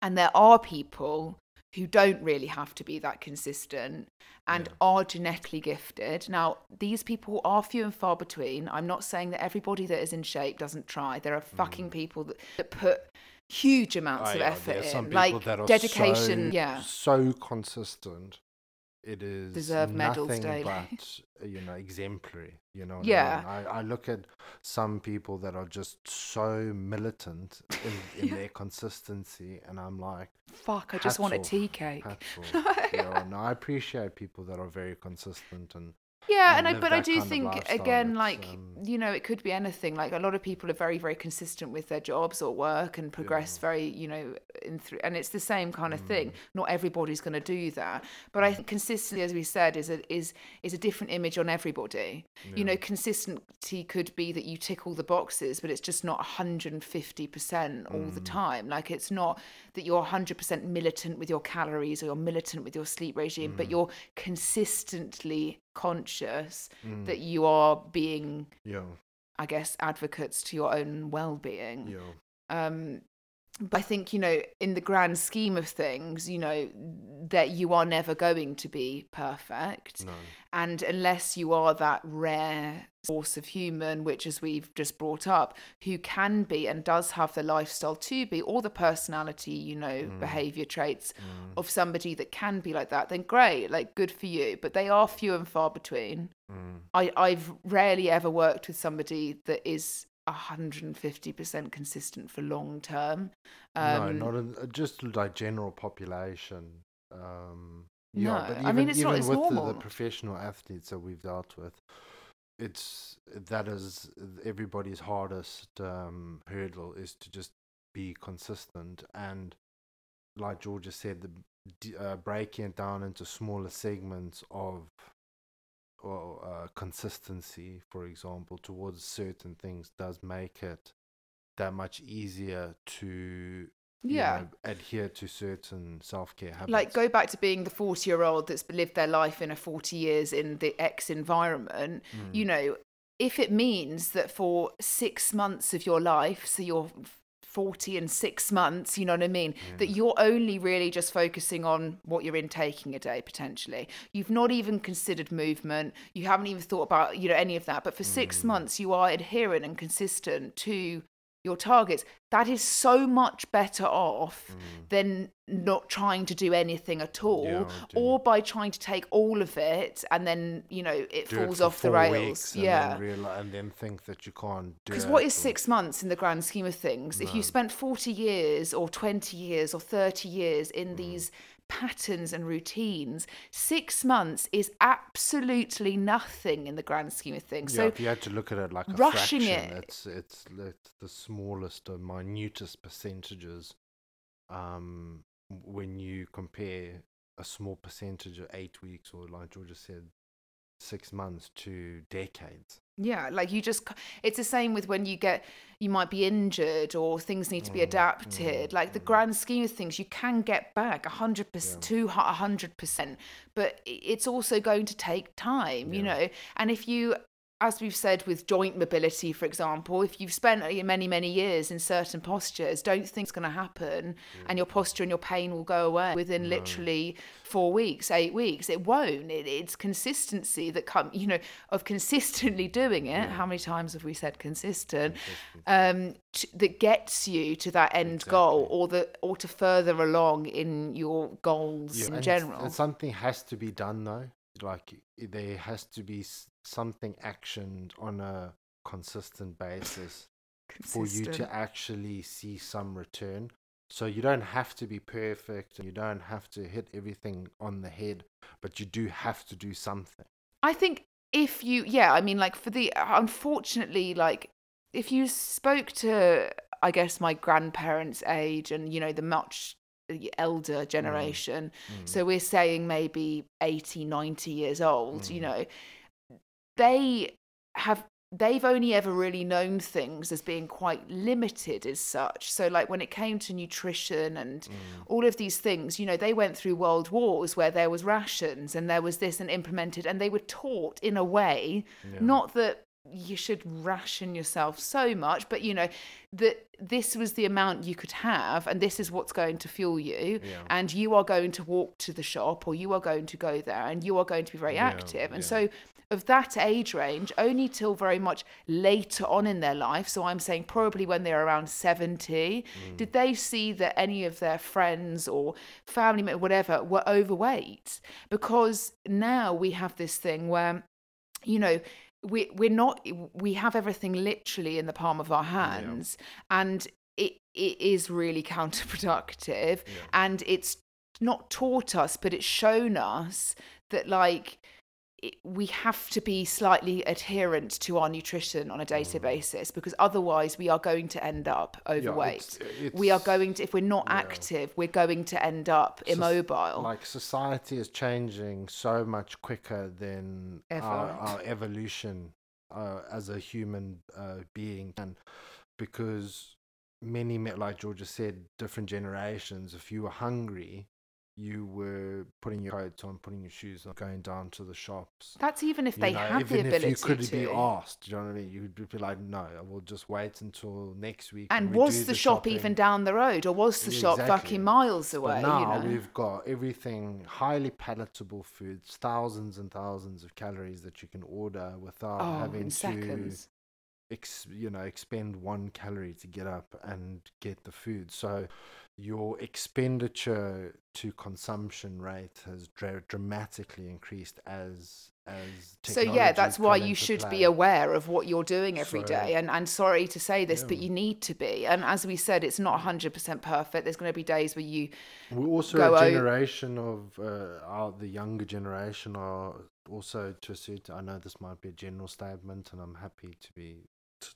And there are people who don't really have to be that consistent and Yeah. are genetically gifted. Now, these people are few and far between. I'm not saying that everybody that is in shape doesn't try. There are fucking people that, that put huge amounts Mm. Oh, of effort in. Like dedication, so, yeah. so consistent. It is Deserve medals daily. but you know exemplary. You know, Yeah. I, mean? I, I look at some people that are just so militant in, in their consistency, and I'm like, Fuck, I just want a tea cake. hats off. yeah, no, I appreciate people that are very consistent and Yeah, and and I but I do think again, like um, you know, it could be anything. Like a lot of people are very, very consistent with their jobs or work and progress very, you know, in through. And it's the same kind of Mm. thing. Not everybody's going to do that, but I think consistency, as we said, is a is is a different image on everybody. You know, consistency could be that you tick all the boxes, but it's just not 150 percent all Mm. the time. Like it's not that you're 100 percent militant with your calories or you're militant with your sleep regime, Mm. but you're consistently conscious Mm. that you are being yeah, i guess advocates to your own well-being. Yeah, um but i think you know in the grand scheme of things you know that you are never going to be perfect. No, and unless you are that rare source of human which as we've just brought up who can be and does have the lifestyle to be or the personality you know behavior traits Mm. of somebody that can be like that then great like good for you but they are few and far between Mm. I, I've rarely ever worked with somebody that is 150% consistent for long term. Um, no, not in, uh, just like general population. Um, yeah, No, but I mean, it's not- even it's with the, the professional athletes that we've dealt with, it's that is everybody's hardest um, hurdle is to just be consistent and, like Georgia said, the uh, breaking it down into smaller segments of or uh, consistency, for example, towards certain things does make it that much easier to you Yeah. know, adhere to certain self care habits. like go back to being the 40 year old that's lived their life in a 40 years in the X environment. Mm. You know, if it means that for six months of your life, so you're 40 and six months, you know what I mean? That you're only really just focusing on what you're intaking a day potentially. You've not even considered movement. You haven't even thought about, you know, any of that. But for six months, you are adherent and consistent to your targets. That is so much better off than not trying to do anything at all Mm. Yeah, or by trying to take all of it and then, you know, it Do falls for off the rails. and Yeah. then and then think that you can't do Because what is six months in the grand scheme of things? If you spent 40 years or 20 years or 30 years Mm. in these patterns and routines, six months is absolutely nothing in the grand scheme of things. Yeah, so if you had to look at it like a rushing fraction, it- it's it's it's the smallest or minutest percentages. Um, when you compare a small percentage of eight weeks or like Georgia said, six months to decades. Yeah, like you just, it's the same with when you get, you might be injured or things need to be mm, adapted. Mm, like the mm. grand scheme of things, you can get back 100% to hu- 100%, but it's also going to take time, you know? And if you, as we've said with joint mobility, for example, if you've spent many, many years in certain postures, don't think it's going to happen and your posture and your pain will go away within literally four weeks, eight weeks. It won't. It, it's consistency that come, you know, of consistently doing it. How many times have we said consistent? Um, t- that gets you to that end goal or the or to further along in your goals in and general. and something has to be done though. Like there has to be something actioned on a consistent basis for you to actually see some return. So you don't have to be perfect. And you don't have to hit everything on the head, but you do have to do something. I think if you, yeah, I mean, like for the, uh, unfortunately, like if you spoke to, I guess, my grandparents' age and, you know, the much uh, elder mm. generation, mm. so we're saying maybe 80, 90 years old, you mm. know, they have they've only ever really known things as being quite limited as such. So like when it came to nutrition and mm. all of these things you know they went through world wars where there was rations and there was this and implemented and they were taught in a way not that you should ration yourself so much but you know that this was the amount you could have and this is what's going to fuel you and you are going to walk to the shop or you are going to go there and you are going to be very active. And so of that age range only till very much later on in their life so i'm saying probably when they're around 70 mm. did they see that any of their friends or family members whatever were overweight? Because now we have this thing where you know we we're not we have everything literally in the palm of our hands and it it is really counterproductive and it's not taught us but it's shown us that like it, we have to be slightly adherent to our nutrition on a day-to-day basis because otherwise we are going to end up overweight it's- we are going to if we're not active we're going to end up Soc- immobile Like society is changing so much quicker than Ever. our, our evolution uh, as a human uh, being, and because many, like Georgia said, different generations. If you were hungry, you were putting your coat on, putting your shoes on, going down to the shops. that's even if You they know, have the ability to. even if you could to be asked, you know what I mean? You'd be like, no, I will just wait until next week. and was do the, shop shopping." even down the road or was the shop Exactly. fucking miles away But now you know we've got everything highly palatable foods, thousands and thousands of calories that you can order without oh having to, ex, you know, expend one calorie to get up and get the food. So your expenditure to consumption rate has dra- dramatically increased as as so yeah that's why you should be aware of what you're doing every So- day. and and sorry to say this but you need to be and as we said it's not 100% perfect there's going to be days where you We're also a generation of uh, our, the younger generation are also to a certain. I know this might be a general statement, and I'm happy to be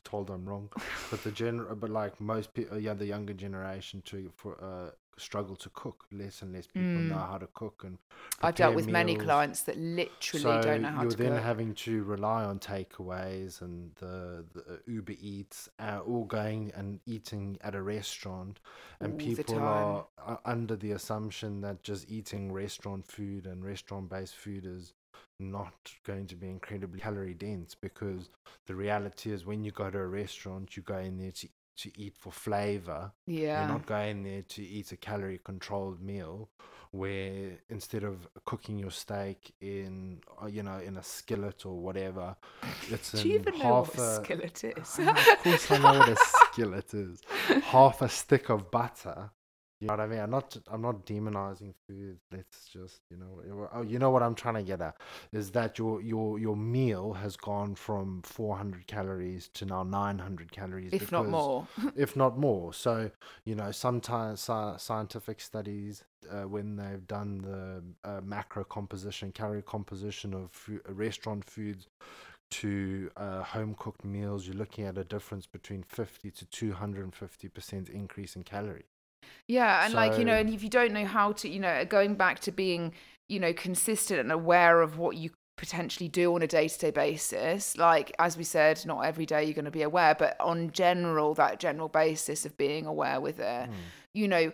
told I'm wrong. but the general, but like most people, yeah, the younger generation to for uh, struggle to cook. Less and less people know how to cook, and I've dealt with many clients that literally So don't know how you're then having to rely on takeaways and the, the Uber Eats, uh, all going and eating at a restaurant, and All people are, are under the assumption that just eating restaurant food and restaurant-based food is not going to be incredibly calorie dense because the reality is when you go to a restaurant, you go in there to to eat for flavor. yeah You're not going there to eat a calorie controlled meal where instead of cooking your steak in uh, you know in a skillet or whatever, it's do you even know what a a skillet is of course I know what a skillet is. Half a stick of butter. You know what I mean? I'm not I'm not demonizing food. Let's just you know oh you know what I'm trying to get at is that your your your meal has gone from 400 calories to now 900 calories if not more if not more. So, you know, sometimes sci- scientific studies, uh, when they've done the uh, macro composition, calorie composition of uh, restaurant foods to uh, home cooked meals, you're looking at a difference between 50 to 250% increase in calories. Yeah, and like you know, and if you don't know how to, you know, going back to being, you know, consistent and aware of what you potentially do on a day-to-day basis, like as we said, not every day you're going to be aware, but on general, that general basis of being aware with it, hmm. you know,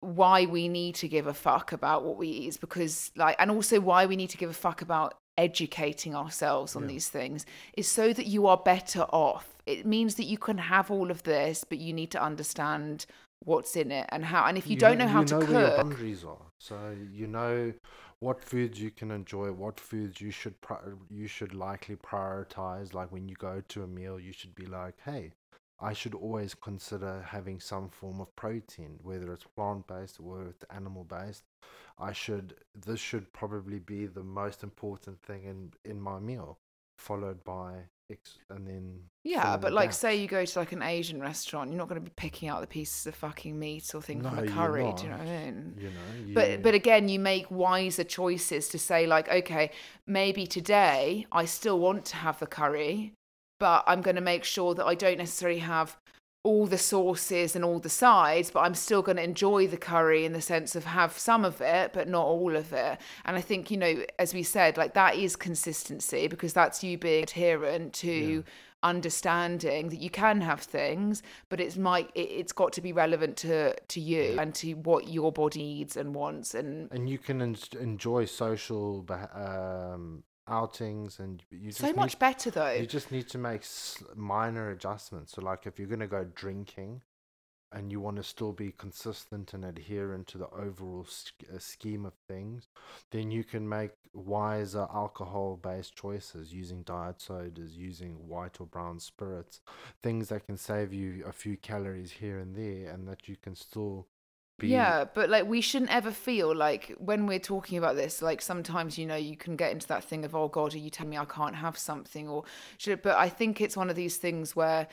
why we need to give a fuck about what we eat is because like, and also why we need to give a fuck about educating ourselves on Yeah. these things is so that you are better off. It means that you can have all of this, but you need to understand what's in it and how. And if you, don't know, how you to know where your cook, boundaries are. So you know what foods you can enjoy, what foods you should pri- you should likely prioritize. Like when you go to a meal, you should be like, hey. I should always consider having some form of protein, whether it's plant based or it's animal based. I should this should probably be the most important thing in in my meal, followed by ex- and then Yeah, but the like, say you go to like an Asian restaurant, you're not going to be picking out the pieces of fucking meat or things from No, the you're curry. Do you know what I mean? you know, you, But but again, you make wiser choices to say like, okay, maybe today I still want to have the curry, but I'm going to make sure that I don't necessarily have all the sauces and all the sides, but I'm still going to enjoy the curry in the sense of have some of it, but not all of it. And I think, you know, as we said, like that is consistency because that's you being adherent to understanding that you can have things, but it's might it, it's got to be relevant to to you and to what your body needs and wants and and you can en- enjoy social um, outings and you just so need, much better though. you just need to make minor adjustments so like if you're going to go drinking and you want to still be consistent and adherent to the overall sch- uh, scheme of things then you can make wiser alcohol based choices using diet sodas using white or brown spirits things that can save you a few calories here and there and that you can still be Yeah, but like we shouldn't ever feel like when we're talking about this, like sometimes you know you can get into that thing of oh God, are you telling me I can't have something or should? But I think it's one of these things where,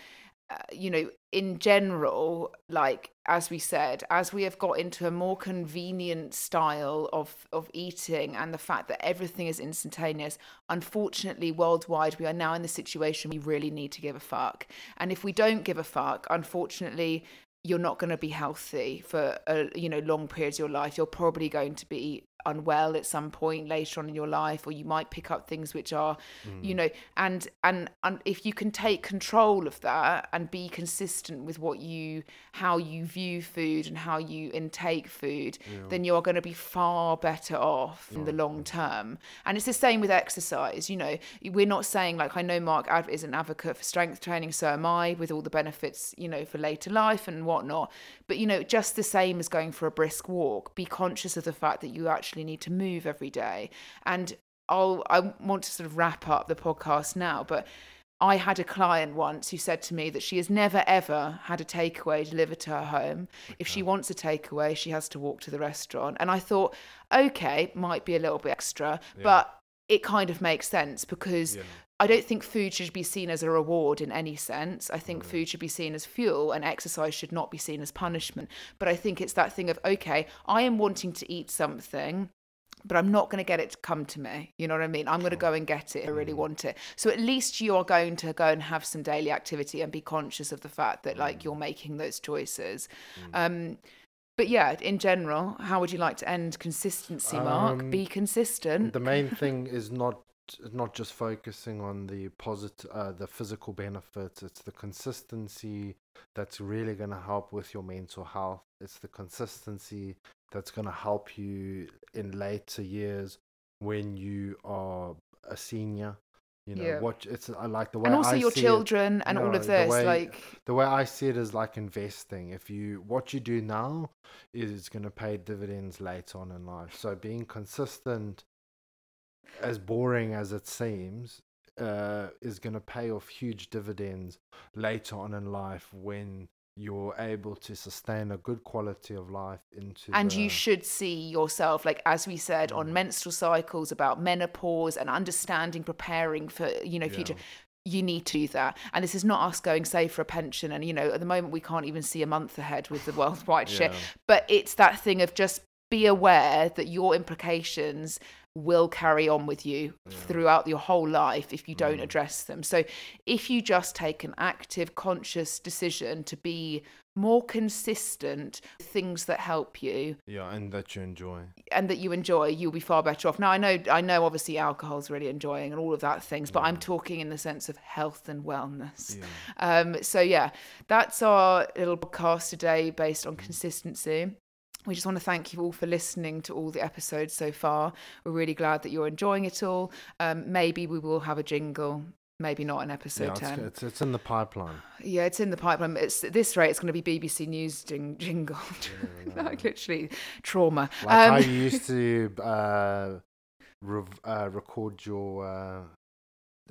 uh, you know, in general, like as we said, as we have got into a more convenient style of of eating and the fact that everything is instantaneous, unfortunately, worldwide, we are now in the situation we really need to give a fuck. And if we don't give a fuck, unfortunately you're not going to be healthy for a, you know long periods of your life. You're probably going to be unwell at some point later on in your life or you might pick up things which are Mm. you know and, and and if you can take control of that and be consistent with what you how you view food and how you intake food then you are going to be far better off in the long term. And it's the same with exercise you know. We're not saying like i know mark is an advocate for strength training so am i with all the benefits you know for later life and whatnot but you know just the same as going for a brisk walk. Be conscious of the fact that you actually need to move every day. And I'll I want to sort of wrap up the podcast now, but I had a client once who said to me that she has never ever had a takeaway delivered to her home. If she wants a takeaway, she has to walk to the restaurant. And I thought, okay, might be a little bit extra, but it kind of makes sense because I don't think food should be seen as a reward in any sense. I think food should be seen as fuel and exercise should not be seen as punishment. But I think it's that thing of, okay, I am wanting to eat something but I'm not going to get it to come to me. You know what I mean? I'm going to go and get it if I really want it. So at least you are going to go and have some daily activity and be conscious of the fact that like you're making those choices. Um, but yeah, in general, how would you like to end consistency, Mark? Um, be consistent. the main thing is not not just focusing on the positive uh, the physical benefits it's the consistency that's really going to help with your mental health it's the consistency that's going to help you in later years when you are a senior you know Yeah. what it's I like the way and also I your see it- children and all no, of the this, way- like the way I see it is like investing. If you what you do now is going to pay dividends later on in life. So being consistent, as boring as it seems, uh, is going to pay off huge dividends later on in life when you're able to sustain a good quality of life into and the, you should see yourself like as we said Mm. on menstrual cycles about menopause and understanding preparing for you know future you need to do that and this is not us going save for a pension and you know at the moment we can't even see a month ahead with the worldwide shit Yeah. but it's that thing of just be aware that your implications will carry on with you throughout your whole life if you don't Mm. address them. So if you just take an active, conscious decision to be more consistent with things that help you yeah, and that you enjoy. and that you enjoy, you'll be far better off. Now I know I know obviously alcohol's really enjoying and all of that things, but I'm talking in the sense of health and wellness. Yeah. Um, so yeah, that's our little podcast today based on consistency. We just want to thank you all for listening to all the episodes so far. We're really glad that you're enjoying it all. Um, maybe we will have a jingle. Maybe not in episode Yeah, it's, 10. it's, it's in the pipeline. Yeah, it's in the pipeline. It's at this rate, it's going to be BBC News jing- jingle. like literally trauma. Like how Um, you used to uh, rev- uh, record your uh,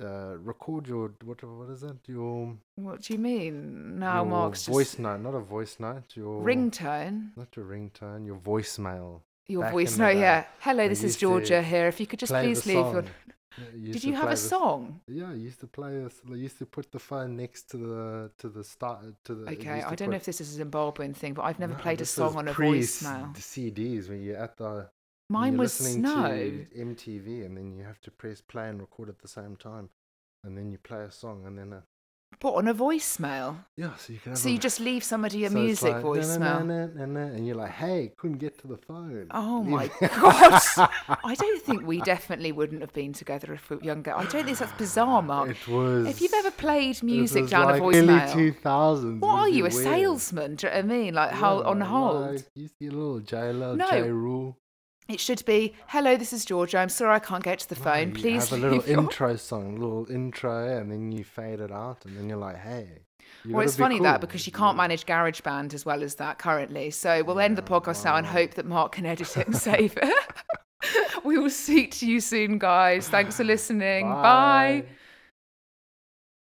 uh, record your what what is it your what do you mean? Now your Mark's voice note not a voice note your ringtone. not your ringtone your voicemail. Your voice note, yeah. Hello, this is Georgia here. If you could just please leave your. Did you have a the song? Yeah, I used to play this. I used to put the phone next to the to the start to the. Okay, used I don't know if this is a Zimbabwean thing, but I've never No, played a song on a voicemail. The CDs when you're at the Mine was listening Snow. MTV, and then you have to press play and record at the same time, and then you play a song, and then a, put on a voicemail? yeah, so you can. Have So you just leave somebody a so music like, voicemail. "Na, na, na, na, na," and you're like, hey, couldn't get to the phone. Oh Leave- my god! I don't think we definitely wouldn't have been together if we were younger. I don't think that's bizarre, Mark. It was. If you've ever played music down like a early voicemail, 2000s. what are you, a weird? salesman? Do you know what I mean? Like how Yeah, on hold? Like, you see a little J Lo, No. Ja Rule. It should be, "Hello, this is Georgia. I'm sorry I can't get to the phone. Please have a little leave your-" intro song, little intro, and then you fade it out, and then you're like, hey. you Well, it's funny that because you can't manage GarageBand as well as that currently. So we'll end the podcast now and hope that Mark can edit it and save it. we will speak to you soon, guys. Thanks for listening. Bye. Bye.